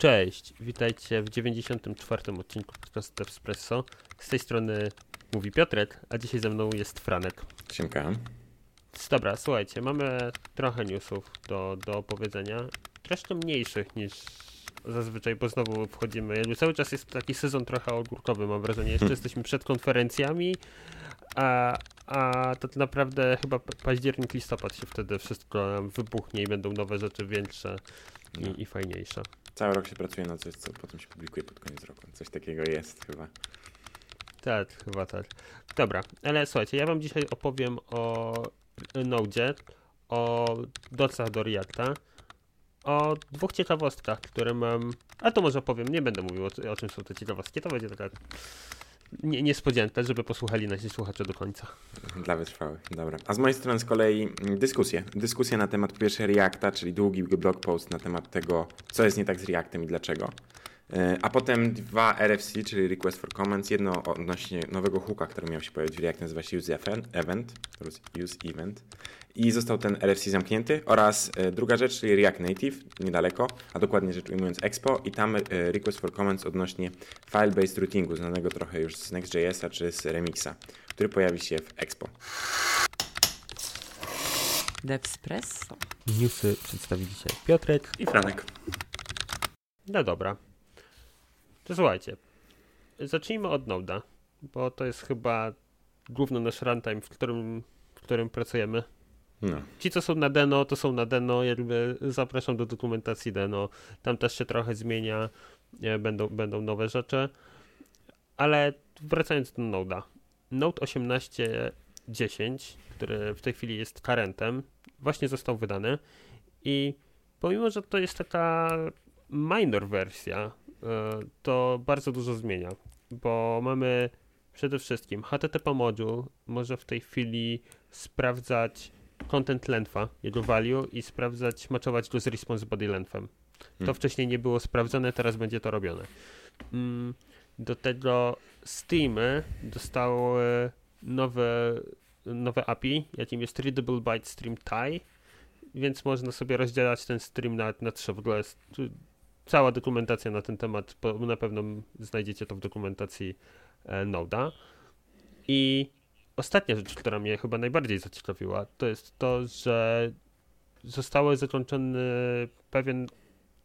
Cześć, witajcie w 94. odcinku podcastu Espresso. Z tej strony mówi Piotrek, a dzisiaj ze mną jest Franek. Siemka. Dobra, słuchajcie, mamy trochę newsów do, do opowiedzenia. Troszkę mniejszych niż zazwyczaj, bo znowu wchodzimy. Jakby cały czas jest taki sezon trochę ogórkowy, mam wrażenie. Jeszcze jesteśmy przed konferencjami, a, a to naprawdę chyba październik, listopad się wtedy wszystko wybuchnie i będą nowe rzeczy większe i, no. i fajniejsze. Cały rok się pracuje na coś, co potem się publikuje pod koniec roku. Coś takiego jest chyba. Tak, chyba tak. Dobra, ale słuchajcie, ja wam dzisiaj opowiem o Node, o docach do Reacta, o dwóch ciekawostkach, które mam. A to może powiem, nie będę mówił o, o czym są te ciekawostki. To będzie taka nie, niespodzianka, żeby posłuchali nasi słuchacze do końca. Dla wytrwałych, dobra. A z mojej strony z kolei dyskusje. Dyskusja na temat pierwszej Reacta, czyli długi blog post na temat tego, co jest nie tak z Reactem i dlaczego. E, a potem dwa RFC, czyli Request for Comments. Jedno odnośnie nowego hooka, który miał się pojawić w React, nazywa się Use Event. Use Event i został ten RFC zamknięty oraz e, druga rzecz, czyli React Native niedaleko, a dokładnie rzecz ujmując Expo i tam e, request for comments odnośnie file-based routingu, znanego trochę już z Next.jsa czy z Remixa, który pojawi się w Expo. Devspresso. Newsy przedstawi dzisiaj Piotrek i Franek. No dobra. To słuchajcie. Zacznijmy od Node'a, bo to jest chyba główny nasz runtime, w którym, w którym pracujemy no. Ci, co są na Deno, to są na Deno, jakby zapraszam do dokumentacji Deno. Tam też się trochę zmienia, będą, będą nowe rzeczy. Ale wracając do Node'a. Node 18.10, który w tej chwili jest karentem, właśnie został wydany i pomimo, że to jest taka minor wersja, e, to bardzo dużo zmienia, bo mamy przede wszystkim HTTP module może w tej chwili sprawdzać content length'a, jego value i sprawdzać, matchować go z response body lengthem. To hmm. wcześniej nie było sprawdzone, teraz będzie to robione. Mm, do tego Steamy dostały nowe, nowe API, jakim jest Readable Byte Stream Tie, więc można sobie rozdzielać ten stream na, na trzy. W ogóle jest cała dokumentacja na ten temat, na pewno znajdziecie to w dokumentacji e, Noda. I ostatnia rzecz, która mnie chyba najbardziej zaciekawiła, to jest to, że został zakończony pewien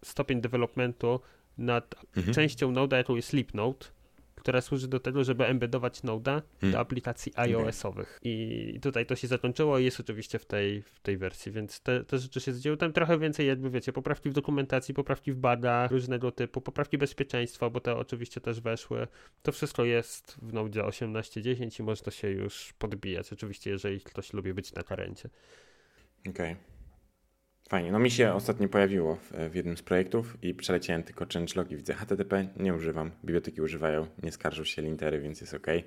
stopień developmentu nad mhm. częścią Node'a, jaką jest Sleepnote, która służy do tego, żeby embedować Node'a hmm. do aplikacji iOS-owych. I tutaj to się zakończyło i jest oczywiście w tej, w tej wersji, więc te, te rzeczy się zdzieją. Tam trochę więcej, jakby wiecie, poprawki w dokumentacji, poprawki w badach różnego typu, poprawki bezpieczeństwa, bo te oczywiście też weszły. To wszystko jest w Node 18.10 i można się już podbijać. Oczywiście, jeżeli ktoś lubi być na karencie. Okej. Okay. Fajnie. No mi się ostatnio pojawiło w, w jednym z projektów i przeleciałem tylko changelog i widzę HTTP, nie używam, biblioteki używają, nie skarżą się lintery, więc jest ok.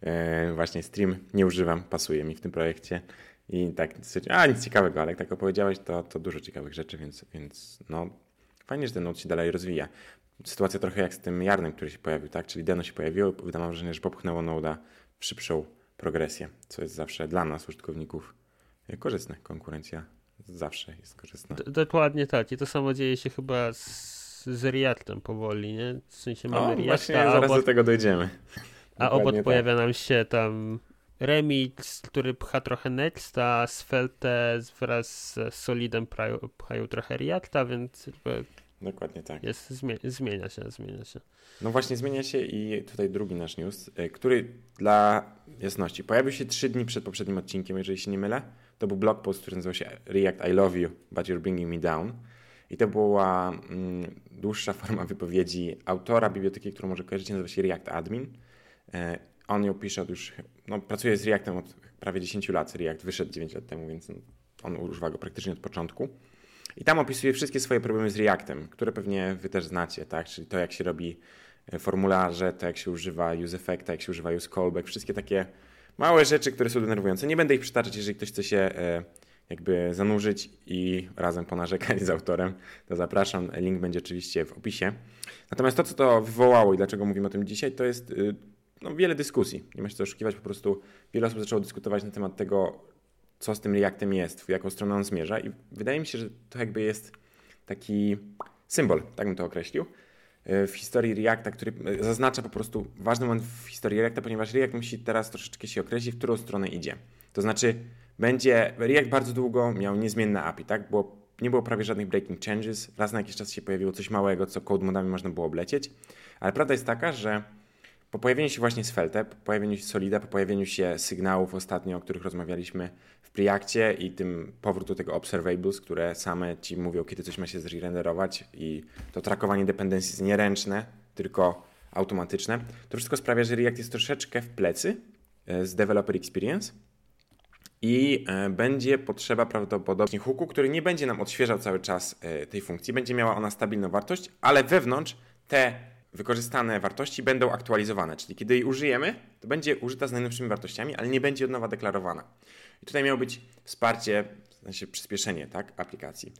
E, właśnie stream nie używam, pasuje mi w tym projekcie. I tak, a nic ciekawego, ale jak tak opowiedziałeś, to, to dużo ciekawych rzeczy, więc, więc no fajnie, że ten node się dalej rozwija. Sytuacja trochę jak z tym Jarnem, który się pojawił, tak? Czyli Deno się pojawiło i mam wrażenie, że popchnęło Noda w szybszą progresję, co jest zawsze dla nas, użytkowników, korzystne. Konkurencja zawsze jest korzystna. D dokładnie tak. I to samo dzieje się chyba z, z Reactem powoli, nie? W sensie mamy o, Reacta, właśnie zaraz obok, do tego dojdziemy. A obok tak. pojawia nam się tam Remix, który pcha trochę Next, a Svelte wraz z Solidem pchają trochę Reacta, więc Dokładnie tak. Jest, zmienia się, zmienia się. No właśnie, zmienia się i tutaj drugi nasz news, e, który dla jasności pojawił się trzy dni przed poprzednim odcinkiem, jeżeli się nie mylę. To był blog post, który nazywał się React I Love You, but you're bringing me down. I to była mm, dłuższa forma wypowiedzi autora biblioteki, którą może kojarzycie, nazywa się React Admin. E, on ją pisze od już, no pracuje z Reactem od prawie 10 lat. React wyszedł 9 lat temu, więc on używa go praktycznie od początku. I tam opisuje wszystkie swoje problemy z Reactem, które pewnie wy też znacie, tak? Czyli to, jak się robi e, formularze, to jak się używa use effecta, jak się używa use callback, wszystkie takie małe rzeczy, które są denerwujące. Nie będę ich przytaczać, jeżeli ktoś chce się e, jakby zanurzyć i razem ponarzekać z autorem, to zapraszam. Link będzie oczywiście w opisie. Natomiast to, co to wywołało i dlaczego mówimy o tym dzisiaj, to jest y, no, wiele dyskusji. Nie ma się co oszukiwać, po prostu wiele osób zaczęło dyskutować na temat tego, co z tym Reactem jest, w jaką stronę on zmierza i wydaje mi się, że to jakby jest taki symbol, tak bym to określił, w historii Reacta, który zaznacza po prostu ważny moment w historii Reacta, ponieważ React musi teraz troszeczkę się określić, w którą stronę idzie. To znaczy, będzie React bardzo długo miał niezmienne API, tak? Bo nie było prawie żadnych breaking changes. Raz na jakiś czas się pojawiło coś małego, co code modami można było oblecieć. Ale prawda jest taka, że po pojawieniu się właśnie Svelte, po pojawieniu się Solida, po pojawieniu się sygnałów ostatnio, o których rozmawialiśmy w Preactie i tym powrót do tego observables, które same ci mówią, kiedy coś ma się zrenderować i to trakowanie dependencji jest nieręczne, tylko automatyczne, to wszystko sprawia, że React jest troszeczkę w plecy e, z developer experience i e, będzie potrzeba prawdopodobnie hooku, który nie będzie nam odświeżał cały czas e, tej funkcji. Będzie miała ona stabilną wartość, ale wewnątrz te wykorzystane wartości będą aktualizowane. Czyli kiedy jej użyjemy, to będzie użyta z najnowszymi wartościami, ale nie będzie od nowa deklarowana. I tutaj miało być wsparcie, w sensie przyspieszenie tak, aplikacji.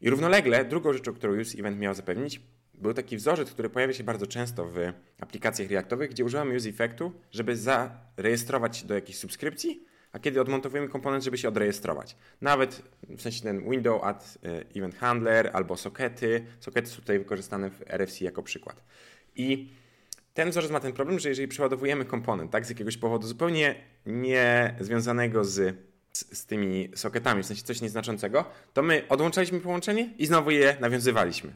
I równolegle drugą rzeczą, którą Use Event miał zapewnić, był taki wzorzec, który pojawia się bardzo często w aplikacjach Reactowych, gdzie używamy Use Effectu, żeby zarejestrować do jakiejś subskrypcji, a kiedy odmontowujemy komponent, żeby się odrejestrować. Nawet w sensie ten window add e, event handler albo sokety. Sokety są tutaj wykorzystane w RFC jako przykład. I ten wzorzec ma ten problem, że jeżeli przeładowujemy komponent tak, z jakiegoś powodu zupełnie nie związanego z, z, z tymi soketami, w sensie coś nieznaczącego, to my odłączaliśmy połączenie i znowu je nawiązywaliśmy.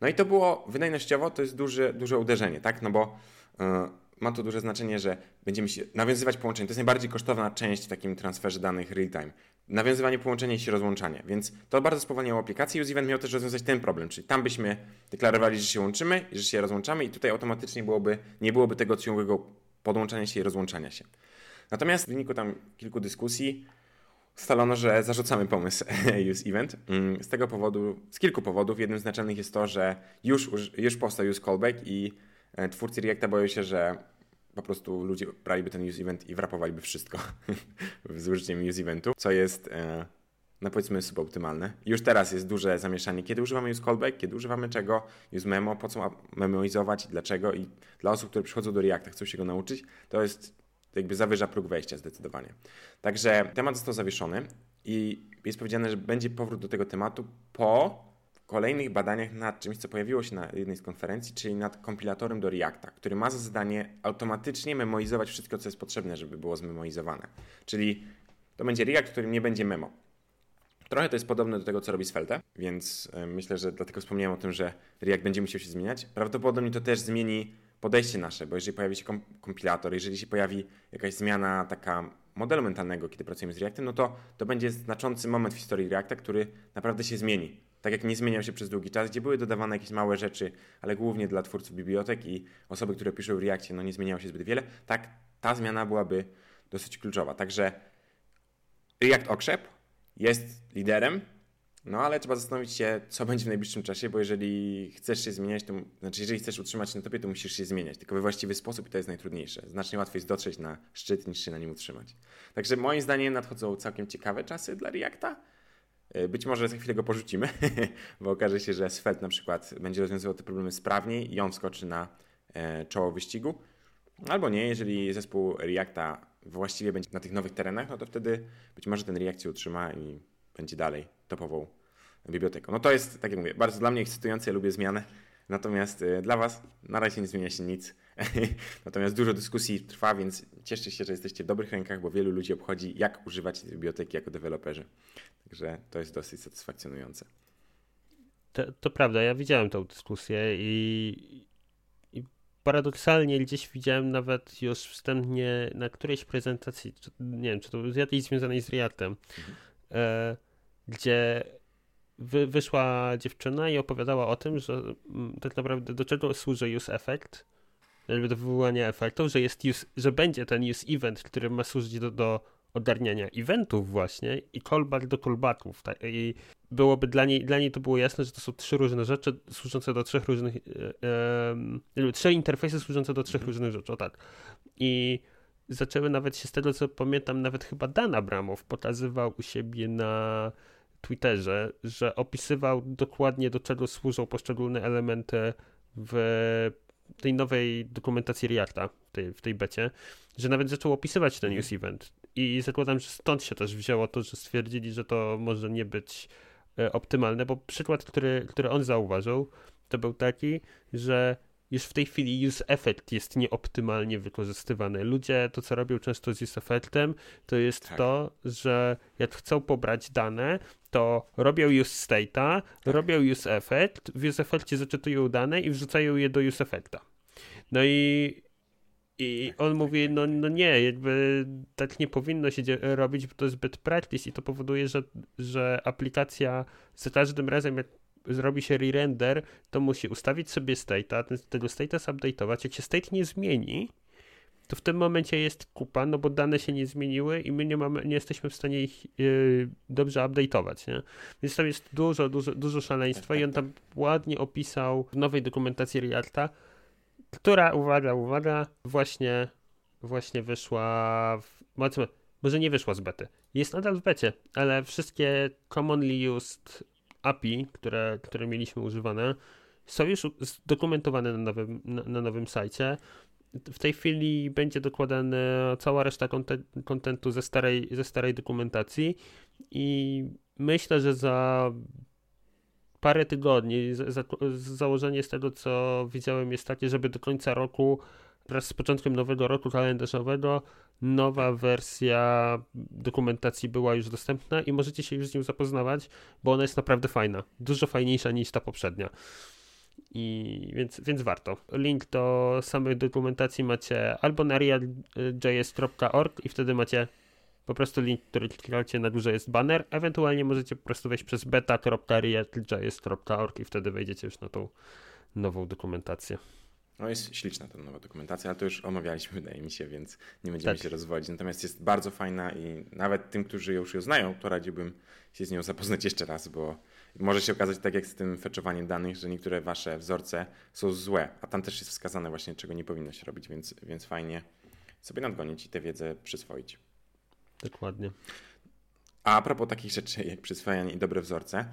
No i to było wydajnościowo, to jest duże, duże uderzenie, tak? No bo yy, ma to duże znaczenie, że będziemy się nawiązywać połączenie. To jest najbardziej kosztowna część w takim transferze danych real-time. Nawiązywanie połączenia i rozłączanie. Więc to bardzo spowalniało aplikację. UseEvent miał też rozwiązać ten problem, czyli tam byśmy deklarowali, że się łączymy, że się rozłączamy i tutaj automatycznie byłoby, nie byłoby tego ciągłego podłączania się i rozłączania się. Natomiast w wyniku tam kilku dyskusji ustalono, że zarzucamy pomysł Use Event. Mm, z tego powodu, z kilku powodów. Jednym z naczelnych jest to, że już, już powstał Use Callback i e, twórcy Reacta boją się, że po prostu ludzie braliby ten use event i wrapowaliby wszystko. Z użyciem use eventu, co jest e, no powiedzmy suboptymalne. Już teraz jest duże zamieszanie, kiedy używamy use callback, kiedy używamy czego, use memo, po co memoizować, dlaczego? I dla osób, które przychodzą do Reacta, chcą się go nauczyć, to jest jakby zawyża próg wejścia zdecydowanie. Także temat został zawieszony i jest powiedziane, że będzie powrót do tego tematu po kolejnych badaniach nad czymś, co pojawiło się na jednej z konferencji, czyli nad kompilatorem do Reacta, który ma za zadanie automatycznie memoizować wszystko, co jest potrzebne, żeby było zmemorizowane. Czyli to będzie React, w którym nie będzie memo. Trochę to jest podobne do tego, co robi Svelte, więc e, myślę, że dlatego wspomniałem o tym, że React będzie musiał się zmieniać. Prawdopodobnie to też zmieni podejście nasze, bo jeżeli pojawi się kompilator, jeżeli się pojawi jakaś zmiana taka modelu mentalnego, kiedy pracujemy z Reactem, no to to będzie znaczący moment w historii Reacta, który naprawdę się zmieni tak jak nie zmieniał się przez długi czas, gdzie były dodawane jakieś małe rzeczy, ale głównie dla twórców bibliotek i osoby, które piszą w Reakcie, no nie zmieniało się zbyt wiele, tak ta zmiana byłaby dosyć kluczowa. Także React Okrzep jest liderem, no ale trzeba zastanowić się, co będzie w najbliższym czasie, bo jeżeli chcesz się zmieniać, to znaczy jeżeli chcesz utrzymać się na topie, to musisz się zmieniać, tylko we właściwy sposób i to jest najtrudniejsze. Znacznie łatwiej jest dotrzeć na szczyt niż się na nim utrzymać. Także moim zdaniem nadchodzą całkiem ciekawe czasy dla Reacta. E, być może za chwilę go porzucimy, bo okaże się, że Svet na przykład będzie rozwiązywał te problemy sprawniej i on wskoczy na e, czoło wyścigu. Albo nie, jeżeli zespół Reacta właściwie będzie na tych nowych terenach, no to wtedy być może ten React się utrzyma i będzie dalej topową biblioteką. No to jest, tak jak mówię, bardzo dla mnie ekscytujące, ja lubię zmiany. Natomiast e, dla Was na razie nie zmienia się nic. Natomiast dużo dyskusji trwa, więc cieszcie się, że jesteście w dobrych rękach, bo wielu ludzi obchodzi, jak używać biblioteki jako deweloperzy. Także to jest dosyć satysfakcjonujące. To, to prawda, ja widziałem tę dyskusję i, i paradoksalnie gdzieś widziałem nawet już wstępnie na którejś prezentacji, czy, nie wiem, czy to z jakiejś związanej z Reactem, mhm. e, gdzie wy, wyszła dziewczyna i opowiadała o tym, że m, mm, tak naprawdę do czego służy use effect, do wywołania efektów, że jest use, że będzie ten use event, który ma służyć do, do ogarniania eventów właśnie i callback do callbacków. Tak? I byłoby dla niej, dla niej to było jasne, że to są trzy różne rzeczy służące do trzech różnych, e, e, trzy interfejsy służące do trzech różnych rzeczy, o tak. I zaczęły nawet się z tego, co pamiętam, nawet chyba Dan Abramow pokazywał u siebie na Twitterze, że opisywał dokładnie do czego służą poszczególne elementy w tej nowej dokumentacji Reacta, w tej, w tej becie, że nawet zaczął opisywać ten news event. I zakładam, że stąd się też wzięło to, że stwierdzili, że to może nie być e, optymalne, bo przykład, który, który on zauważył, to był taki, że już w tej chwili use effect jest nieoptymalnie wykorzystywany. Ludzie to, co robią często z use effectem, to jest tak. to, że jak chcą pobrać dane, to robią use state'a, tak. robią use effect, w use effectie zaczytują dane i wrzucają je do use effecta. No i i tak, on tak, mówi, tak, no, no nie, jakby tak nie powinno się robić, bo to jest bad practice i to powoduje, że, że aplikacja za każdym razem, jak zrobi się re-render, to musi ustawić sobie state'a, tego state'a zupdate'ować. Jak się state nie zmieni, to w tym momencie jest kupa, no bo dane się nie zmieniły i my nie, mamy, nie jesteśmy w stanie ich yy, dobrze update'ować, nie? Więc tam jest dużo, dużo, dużo szaleństwa i on tam ładnie opisał w nowej dokumentacji Reacta, która, uwaga, uwaga, właśnie, właśnie wyszła, w, może nie wyszła z bety, jest nadal w becie, ale wszystkie commonly used API, które, które mieliśmy używane, są już zdokumentowane na nowym, na, na nowym sajcie. W tej chwili będzie dokładana cała reszta kontentu ze starej, ze starej dokumentacji i myślę, że za parę tygodni, za, za, założenie z tego, co widziałem, jest takie, żeby do końca roku, wraz z początkiem nowego roku kalendarzowego, nowa wersja dokumentacji była już dostępna i możecie się już z nią zapoznawać, bo ona jest naprawdę fajna. Dużo fajniejsza niż ta poprzednia. I więc, więc warto. Link do samej dokumentacji macie albo na real.js.org i wtedy macie po prostu link, który klikacie na górze jest banner. Ewentualnie możecie po prostu wejść przez beta.real.js.org i wtedy wejdziecie już na tą nową dokumentację. No jest śliczna ta nowa dokumentacja, ale to już omawialiśmy, wydaje mi się, więc nie będziemy tak. się rozwodzić. Natomiast jest bardzo fajna i nawet tym, którzy już ją znają, to radziłbym się z nią zapoznać jeszcze raz, bo może się okazać tak jak z tym feczowaniem danych, że niektóre wasze wzorce są złe, a tam też jest wskazane właśnie, czego nie powinno się robić, więc, więc fajnie sobie nadgonić i tę wiedzę przyswoić. Dokładnie. A, propos takich rzeczy jak przyswajanie i dobre wzorce,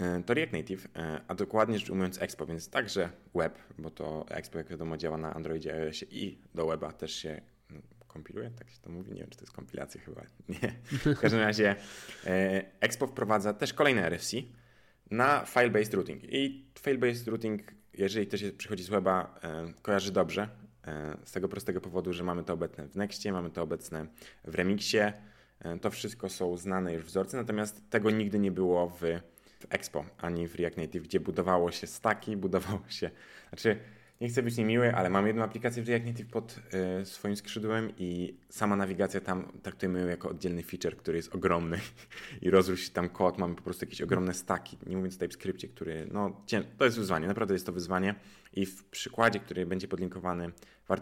E, to React Native, e, a dokładnie rzecz ujmując Expo, więc także web, bo to Expo, jak wiadomo, działa na Androidzie, iOSie i do weba też się mm, kompiluje, tak się to mówi, nie wiem, czy to jest kompilacja chyba, nie. W każdym razie e, Expo wprowadza też kolejne RFC na file-based routing i file-based routing, jeżeli ktoś przychodzi z weba, kojarzy dobrze, z tego prostego powodu, że mamy to obecne w Nextie, mamy to obecne w Remixie, to wszystko są znane już wzorce, natomiast tego nigdy nie było w w Expo, ani w React Native, gdzie budowało się staki, budowało się. Znaczy, nie chcę być niemiły, ale mam jedną aplikację w React Native pod y, swoim skrzydłem i sama nawigacja tam traktujemy ją jako oddzielny feature, który jest ogromny. I rozrósł się tam kod, mamy po prostu jakieś ogromne staki, nie mówiąc o TypeScriptie, który, no, to jest wyzwanie, naprawdę jest to wyzwanie. I w przykładzie, który będzie podlinkowany,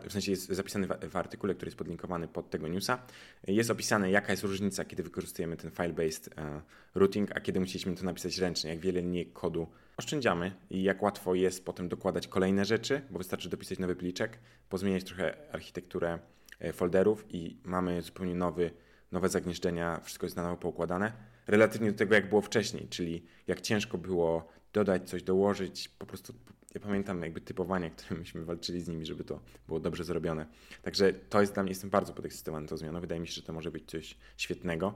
w sensie jest zapisany w artykule, który jest podlinkowany pod tego newsa, jest opisane jaka jest różnica, kiedy wykorzystujemy ten file-based e, routing, a kiedy musieliśmy to napisać ręcznie, jak wiele linii kodu oszczędziamy i jak łatwo jest potem dokładać kolejne rzeczy, bo wystarczy dopisać nowy pliczek, pozmieniać trochę architekturę e, folderów i mamy zupełnie nowy, nowe zagnieżdżenia, wszystko jest na nowo poukładane. Relatywnie do tego, jak było wcześniej, czyli jak ciężko było dodać coś, dołożyć, po prostu ja pamiętam jakby typowanie, które myśmy walczyli z nimi, żeby to było dobrze zrobione. Także to jest dla mnie, jestem bardzo podekscytowany tą zmianą. Wydaje mi się, że to może być coś świetnego.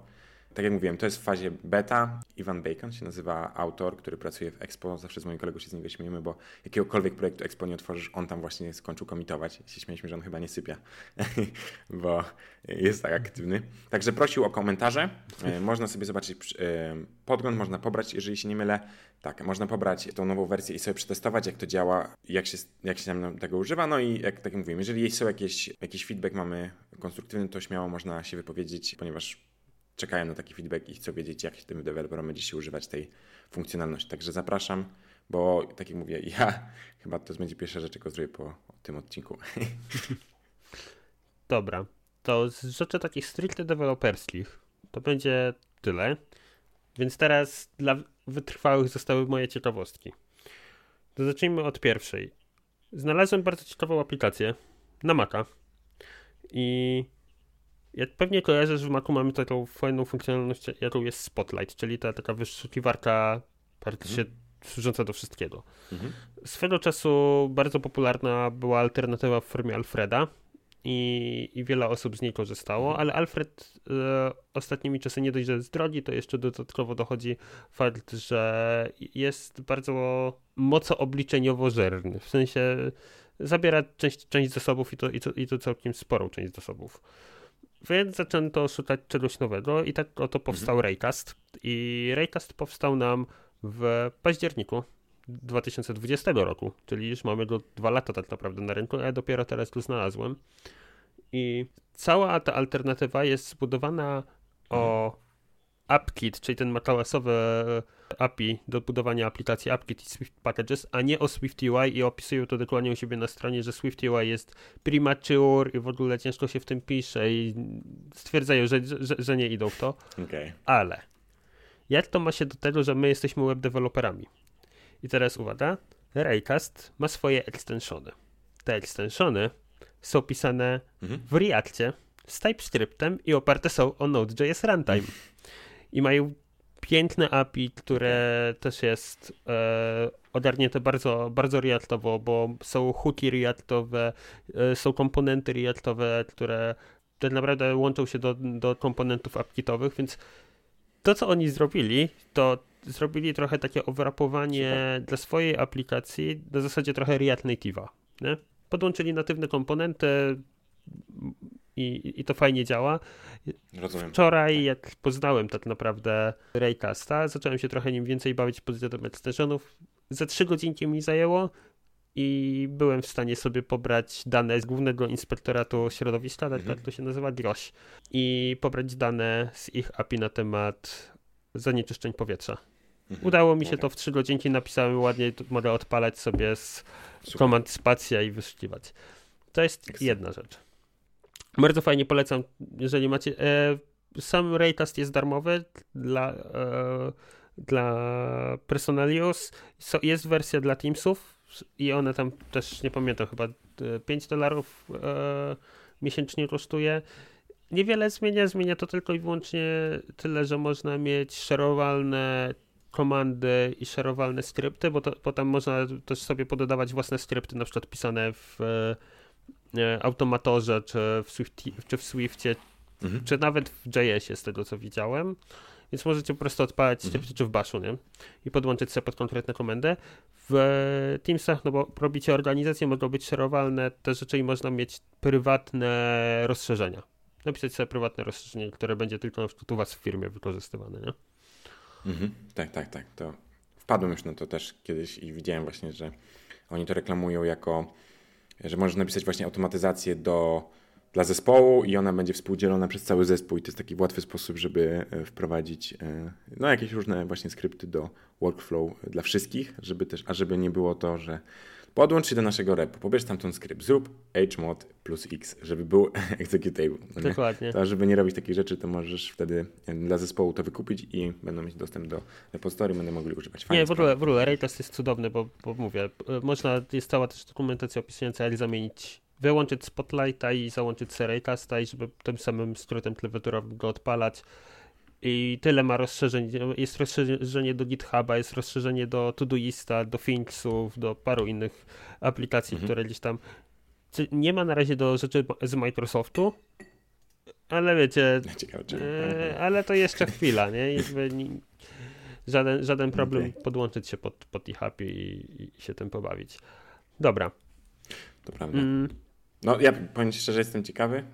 Tak jak mówiłem, to jest w fazie beta. Ivan Bacon się nazywa autor, który pracuje w Expo. Zawsze z moim kolegą się z niego śmiejemy, bo jakiegokolwiek projektu Expo nie otworzysz, on tam właśnie skończył komitować. Się śmieliśmy, że on chyba nie sypia, bo jest tak aktywny. Także prosił o komentarze. E, można sobie zobaczyć e, podgląd, można pobrać, jeżeli się nie mylę. Tak, można pobrać tą nową wersję i sobie przetestować, jak to działa, jak się, jak się nam tego używa. No i jak tak jak mówiłem, jeżeli są jakieś, jakiś feedback mamy konstruktywny, to śmiało można się wypowiedzieć, ponieważ czekają na taki feedback i chcą wiedzieć, jak tym deweloperom będzie się używać tej funkcjonalności. Także zapraszam, bo tak jak mówię, ja chyba to będzie pierwsza rzecz, jaką zrobię po tym odcinku. Dobra, to z rzeczy takich stricte deweloperskich to będzie tyle. Więc teraz dla wytrwałych zostały moje ciekawostki. To zacznijmy od pierwszej. Znalazłem bardzo ciekawą aplikację na Maca i jak pewnie kojarzysz, w Macu mamy taką fajną funkcjonalność, jaką jest Spotlight, czyli ta taka wyszukiwarka praktycznie mhm. służąca do wszystkiego. Mhm. Swego czasu bardzo popularna była alternatywa w formie Alfreda i, i wiele osób z niej korzystało, ale Alfred e, ostatnimi czasy nie dość, że jest drogi, to jeszcze dodatkowo dochodzi fakt, że jest bardzo mocno obliczeniowo żerny. W sensie zabiera część, część zasobów i to, i, to, i to całkiem sporą część zasobów. Więc zaczęto szukać czegoś nowego i tak oto powstał mhm. Raycast. I Raycast powstał nam w październiku 2020 roku, czyli już mamy go dwa lata tak naprawdę na rynku, a ja dopiero teraz tu znalazłem. I cała ta alternatywa jest zbudowana o mhm. AppKit, czyli ten macOSowy API do budowania aplikacji AppKit i Swift Packages, a nie o SwiftUI i opisują to dokładnie u siebie na stronie, że SwiftUI jest premature i w ogóle ciężko się w tym pisze i stwierdzają, że, że, że nie idą w to. Okay. Ale jak to ma się do tego, że my jesteśmy web deweloperami? I teraz uwaga, Raycast ma swoje extensiony. Te extensiony są pisane mhm. w Reactie z TypeScriptem i oparte są o Node.js Runtime. I mają piękne API, które też jest e, ogarnięte bardzo, bardzo reactowo, bo są hooki reactowe, e, są komponenty reactowe, które tak naprawdę łączą się do, do komponentów appkitowych, więc to, co oni zrobili, to zrobili trochę takie overlapowanie Super. dla swojej aplikacji na zasadzie trochę React Native'a. Nie? Podłączyli natywne komponenty i, i to fajnie działa. Rozumiem. Wczoraj, tak. jak poznałem tak naprawdę Raycasta, zacząłem się trochę nim więcej bawić pod względem extensionów. Za trzy godzinki mi zajęło i byłem w stanie sobie pobrać dane z głównego inspektoratu środowiska, tak, mhm. tak to się nazywa, GROŚ, i pobrać dane z ich API na temat zanieczyszczeń powietrza. Mhm. Udało mi się okay. to w 3 godzinki, napisałem ładnie, mogę odpalać sobie z Super. komand spacja i wyszukiwać. To jest Excellent. jedna rzecz. Bardzo fajnie polecam, jeżeli macie. E, sam Raycast jest darmowy dla, e, dla Personalius. So, jest wersja dla Teamsów i one tam też, nie pamiętam, chyba 5 e, dolarów miesięcznie kosztuje. Niewiele zmienia, zmienia to tylko i wyłącznie tyle, że można mieć szerowalne komandy i szerowalne skrypty, bo, to, bo tam można też sobie pododawać własne skrypty, na przykład pisane w automatorze, czy w, Swiftie, czy w Swiftie, mhm. czy nawet w JS-ie z tego co widziałem. Więc możecie po prostu odpalać mhm. czy w Bashu, nie? I podłączyć sobie pod konkretną komendę. W Teamsach, no bo robicie organizację, mogą być szerowalne te rzeczy i można mieć prywatne rozszerzenia napisać sobie prywatne rozszerzenie, które będzie tylko na przykład u was w firmie wykorzystywane, nie? Mhm, tak, tak, tak. To wpadłem już na to też kiedyś i widziałem właśnie, że oni to reklamują jako, że możesz napisać właśnie automatyzację do, dla zespołu i ona będzie współdzielona przez cały zespół i to jest taki łatwy sposób, żeby e, wprowadzić e, no, jakieś różne właśnie skrypty do workflow dla wszystkich, żeby też, a żeby nie było to, że Podłącz się do naszego repo, pobierz tamten skrypt, zrób hmod plus x, żeby był executable. No Dokładnie. To, żeby nie robić takich rzeczy, to możesz wtedy dla zespołu to wykupić i będą mieć dostęp do repozytorium, będą mogli używać. Fajnie nie, w ogóle, w ogóle Raytest jest cudowny, bo, bo mówię, można, jest cała też dokumentacja opisująca, jak zamienić wyłączyć Spotlighta i załączyć sobie Raycasta i żeby tym samym skrótem klawiaturowym go odpalać i tyle ma rozszerzeń. Jest rozszerzenie do GitHuba, jest rozszerzenie do Todoista, do Thingsów, do paru innych aplikacji, mhm. które gdzieś tam. Nie ma na razie do rzeczy z Microsoftu, ale wiecie. E, ale to jeszcze chwila, nie? Jakby nie żaden, żaden problem okay. podłączyć się pod, pod API i, i, się tym pobawić. Dobra. To prawda. Mm. No, ja powiem szczerze, jestem ciekawy.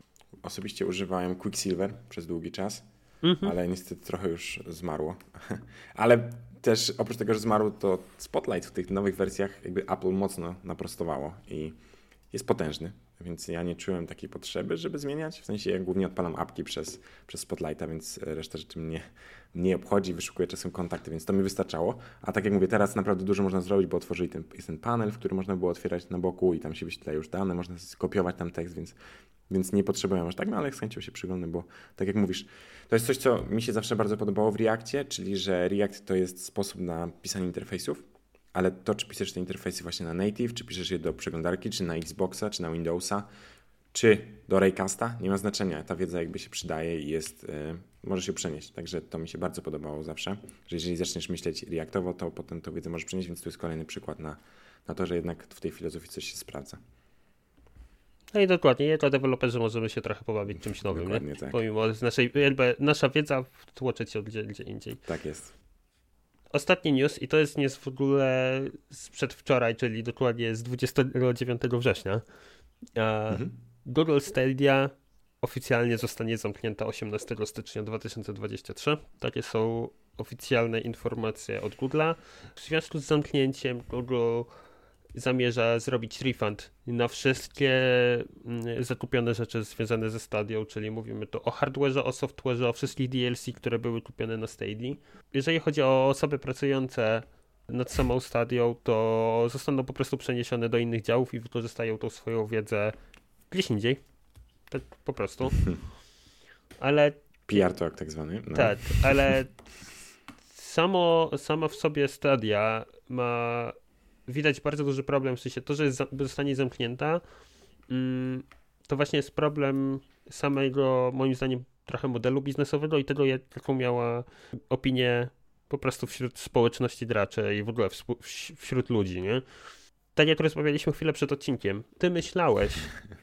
Osobiście używałem Quicksilver przez długi czas mhm. ale niestety trochę już zmarło. ale też oprócz tego, że zmarło, to Spotlight w tych nowych wersjach jakby Apple mocno naprostowało i jest potężny, więc ja nie czułem takiej potrzeby, żeby zmieniać. W sensie ja głównie odpalam apki przez, przez Spotlighta, więc reszta rzeczy mnie nie obchodzi, wyszukuję czasem kontakty, więc to mi wystarczało. A tak jak mówię, teraz naprawdę dużo można zrobić, bo otworzyli ten, jest ten panel, w który można było otwierać na boku i tam się wyświetla już dane, można skopiować tam tekst, więc, więc nie potrzebuję aż tak, no ale z chęcią się przyglądam, bo tak jak mówisz, to jest coś, co mi się zawsze bardzo podobało w Reakcie, czyli że React to jest sposób na pisanie interfejsów, ale to, czy piszesz te interfejsy właśnie na native, czy piszesz je do przeglądarki, czy na Xboxa, czy na Windowsa, czy do Raycasta, nie ma znaczenia. Ta wiedza jakby się przydaje i jest, yy, może się przenieść. Także to mi się bardzo podobało zawsze, że jeżeli zaczniesz myśleć reaktowo, to potem tą wiedzę możesz przenieść, więc to jest kolejny przykład na, na to, że jednak w tej filozofii coś się sprawdza. No i dokładnie, jako deweloperzy możemy się trochę pobawić czymś nowym, Dokładnie nie? tak. Pomimo naszej, jakby nasza wiedza tłoczy się gdzie, gdzie indziej. Tak jest. Ostatni news i to jest news w ogóle sprzed wczoraj, czyli dokładnie z 29 września. Mhm. Google Stadia oficjalnie zostanie zamknięta 18 stycznia 2023. Takie są oficjalne informacje od Google'a. W związku z zamknięciem Google zamierza zrobić refund na wszystkie mm, zakupione rzeczy związane ze Stadią, czyli mówimy tu o hardware'ze, o software'ze, o wszystkich DLC, które były kupione na Stadii. Jeżeli chodzi o osoby pracujące nad samą Stadią, to zostaną po prostu przeniesione do innych działów i wykorzystają tą swoją wiedzę gdzieś indziej. Tak po prostu. Ale PR talk tak zwany. No. tak, ale samo, sama w sobie Stadia ma widać bardzo duży problem, w sensie to, że zostanie zamknięta, mm, to właśnie jest problem samego, moim zdaniem, trochę modelu biznesowego i tego, jaką miała opinię po prostu wśród społeczności graczy i w ogóle wśród ludzi, nie? Tak jak rozmawialiśmy chwilę przed odcinkiem, ty myślałeś,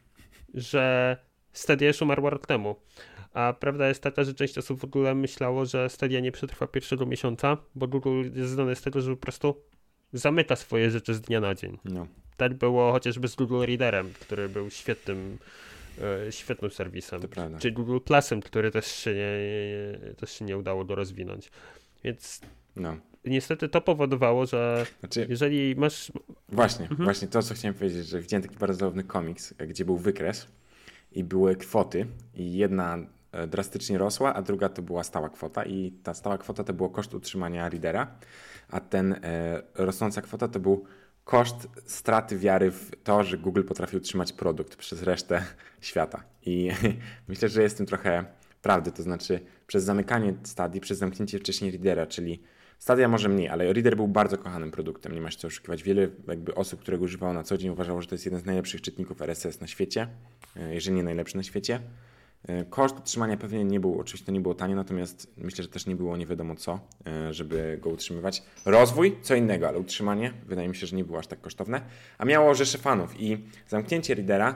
że Stadia już umarła rok temu, a prawda jest taka, że część osób w ogóle myślało, że Stadia nie przetrwa pierwszego miesiąca, bo Google jest znany z tego, że po prostu zamyka swoje rzeczy z dnia na dzień. No. Tak było chociażby z Google Readerem, który był świetnym, e, świetnym serwisem. Czy Google Plusem, który też się nie, też się nie udało go rozwinąć. Więc No. niestety to powodowało, że Znaczy, jeżeli masz. Właśnie, Mhm. właśnie to, co chciałem powiedzieć, że widziałem taki bardzo zabawny komiks, gdzie był wykres i były kwoty i jedna e, drastycznie rosła, a druga to była stała kwota i ta stała kwota to było koszt utrzymania readera, a ten e, rosnąca kwota to był koszt straty wiary w to, że Google potrafi utrzymać produkt przez resztę świata. I myślę, że jest tym trochę prawdy, to znaczy przez zamykanie stadii, przez zamknięcie wcześniej readera, czyli Stadia może mniej, ale Reader był bardzo kochanym produktem, nie ma się co oszukiwać. Wiele jakby osób, które go używało na co dzień uważało, że to jest jeden z najlepszych czytników RSS na świecie, e, jeżeli nie najlepszy na świecie. E, Koszt utrzymania pewnie nie był, oczywiście to nie było tanie, natomiast myślę, że też nie było nie wiadomo co, e, żeby go utrzymywać. Rozwój, co innego, ale utrzymanie wydaje mi się, że nie było aż tak kosztowne, a miało rzesze fanów i zamknięcie Readera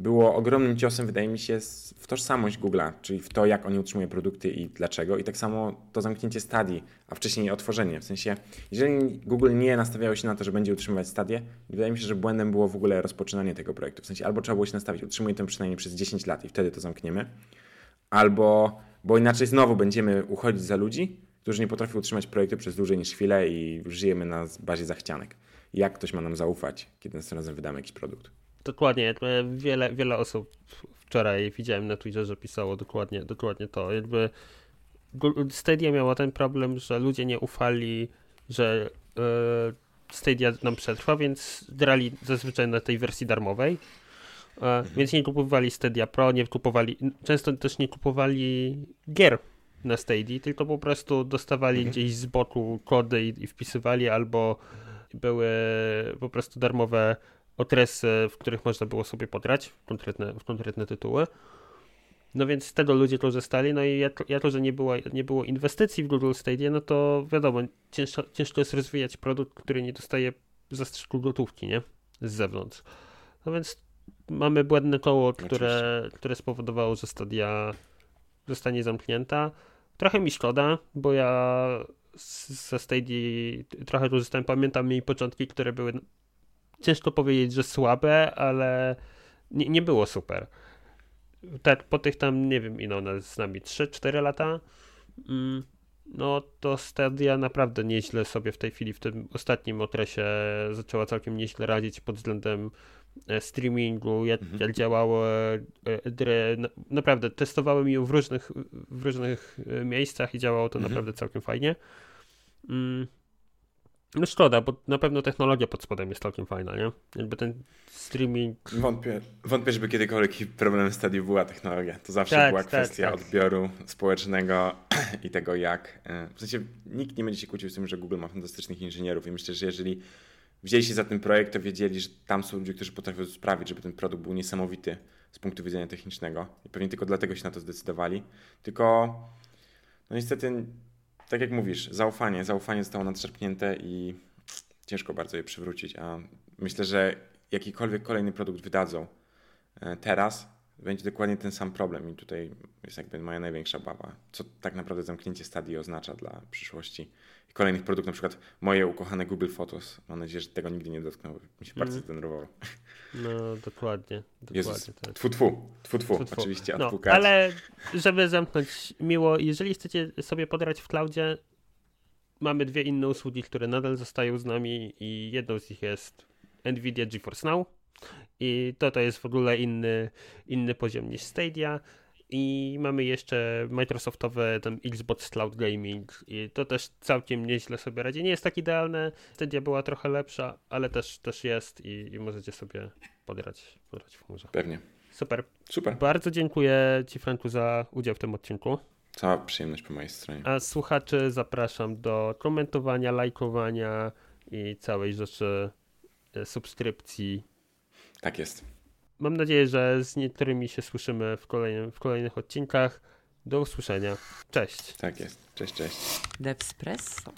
było ogromnym ciosem, wydaje mi się, w tożsamość Google'a, czyli w to, jak oni utrzymują produkty i dlaczego. I tak samo to zamknięcie stadii, a wcześniej otworzenie. W sensie, jeżeli Google nie nastawiało się na to, że będzie utrzymywać stadię, wydaje mi się, że błędem było w ogóle rozpoczynanie tego projektu. W sensie, albo trzeba było się nastawić, utrzymuję to przynajmniej przez 10 lat i wtedy to zamkniemy, albo, bo inaczej znowu będziemy uchodzić za ludzi, którzy nie potrafią utrzymać projektu przez dłużej niż chwilę i żyjemy na bazie zachcianek. Jak ktoś ma nam zaufać, kiedy następnym razem wydamy jakiś produkt? Dokładnie, wiele, wiele osób wczoraj widziałem na Twitterze pisało dokładnie, dokładnie to. Jakby Stadia miała ten problem, że ludzie nie ufali, że e, Stadia nam przetrwa, więc grali zazwyczaj na tej wersji darmowej. E, Więc nie kupowali Stadia Pro, nie kupowali, często też nie kupowali gier na Stadia, tylko po prostu dostawali Mhm. gdzieś z boku kody i, i wpisywali, albo były po prostu darmowe okresy, w których można było sobie podrać w konkretne, w konkretne tytuły. No więc z tego ludzie korzystali, no i jako, jako że nie było, nie było inwestycji w Google Stadia, no to wiadomo, ciężko, ciężko jest rozwijać produkt, który nie dostaje zastrzyku gotówki, nie? Z zewnątrz. No więc mamy błędne koło, które, które spowodowało, że Stadia zostanie zamknięta. Trochę mi szkoda, bo ja ze Stadii trochę korzystałem. Pamiętam jej początki, które były ciężko powiedzieć, że słabe, ale nie, nie było super. Tak, po tych tam, nie wiem, ile ona z nami, 3-4 lata, mm, no to Stadia naprawdę nieźle sobie w tej chwili, w tym ostatnim okresie zaczęła całkiem nieźle radzić pod względem e, streamingu, jak, Mhm. jak działało e, e, gry. Na- Naprawdę, testowałem ją w różnych, w różnych miejscach i działało to Mhm. naprawdę całkiem fajnie. No szkoda, bo na pewno technologia pod spodem jest całkiem fajna, nie? Jakby ten streaming Wątpię, wątpię, żeby kiedykolwiek problemem stadiów była technologia. To zawsze Tak, była tak, kwestia tak. odbioru społecznego i tego jak. e, W sensie nikt nie będzie się kłócił z tym, że Google ma fantastycznych inżynierów i myślę, że jeżeli wzięli się za ten projekt, to wiedzieli, że tam są ludzie, którzy potrafią sprawić, żeby ten produkt był niesamowity z punktu widzenia technicznego i pewnie tylko dlatego się na to zdecydowali. Tylko no niestety, tak jak mówisz, zaufanie, zaufanie zostało nadszarpnięte i ciężko bardzo je przywrócić, a myślę, że jakikolwiek kolejny produkt wydadzą, e, teraz będzie dokładnie ten sam problem i tutaj jest jakby moja największa obawa. Co tak naprawdę zamknięcie stadii oznacza dla przyszłości kolejnych produktów, na przykład moje ukochane Google Photos. Mam nadzieję, że tego nigdy nie dotknął. Mi się bardzo mm. zdenerwowało. No, dokładnie. dokładnie Jezus, tak. tfu, tfu, tfu, tfu, tfu. oczywiście no, Ale żeby zamknąć miło, jeżeli chcecie sobie podrać w cloudzie, mamy dwie inne usługi, które nadal zostają z nami i jedną z nich jest Nvidia GeForce Now i to to jest w ogóle inny, inny poziom niż Stadia. I mamy jeszcze Microsoftowe ten Xbox Cloud Gaming i to też całkiem nieźle sobie radzi. Nie jest tak idealne, Stadia była trochę lepsza, ale też, też jest i, i możecie sobie podrać, podrać w chmurze. Pewnie. Super. Super. Bardzo dziękuję Ci, Franku, za udział w tym odcinku. Cała przyjemność po mojej stronie. A słuchaczy zapraszam do komentowania, lajkowania i całej rzeczy e, subskrypcji. Tak jest. Mam nadzieję, że z niektórymi się słyszymy w, kolejnym, w kolejnych odcinkach. Do usłyszenia. Cześć. Tak jest. Cześć, cześć. Devspresso.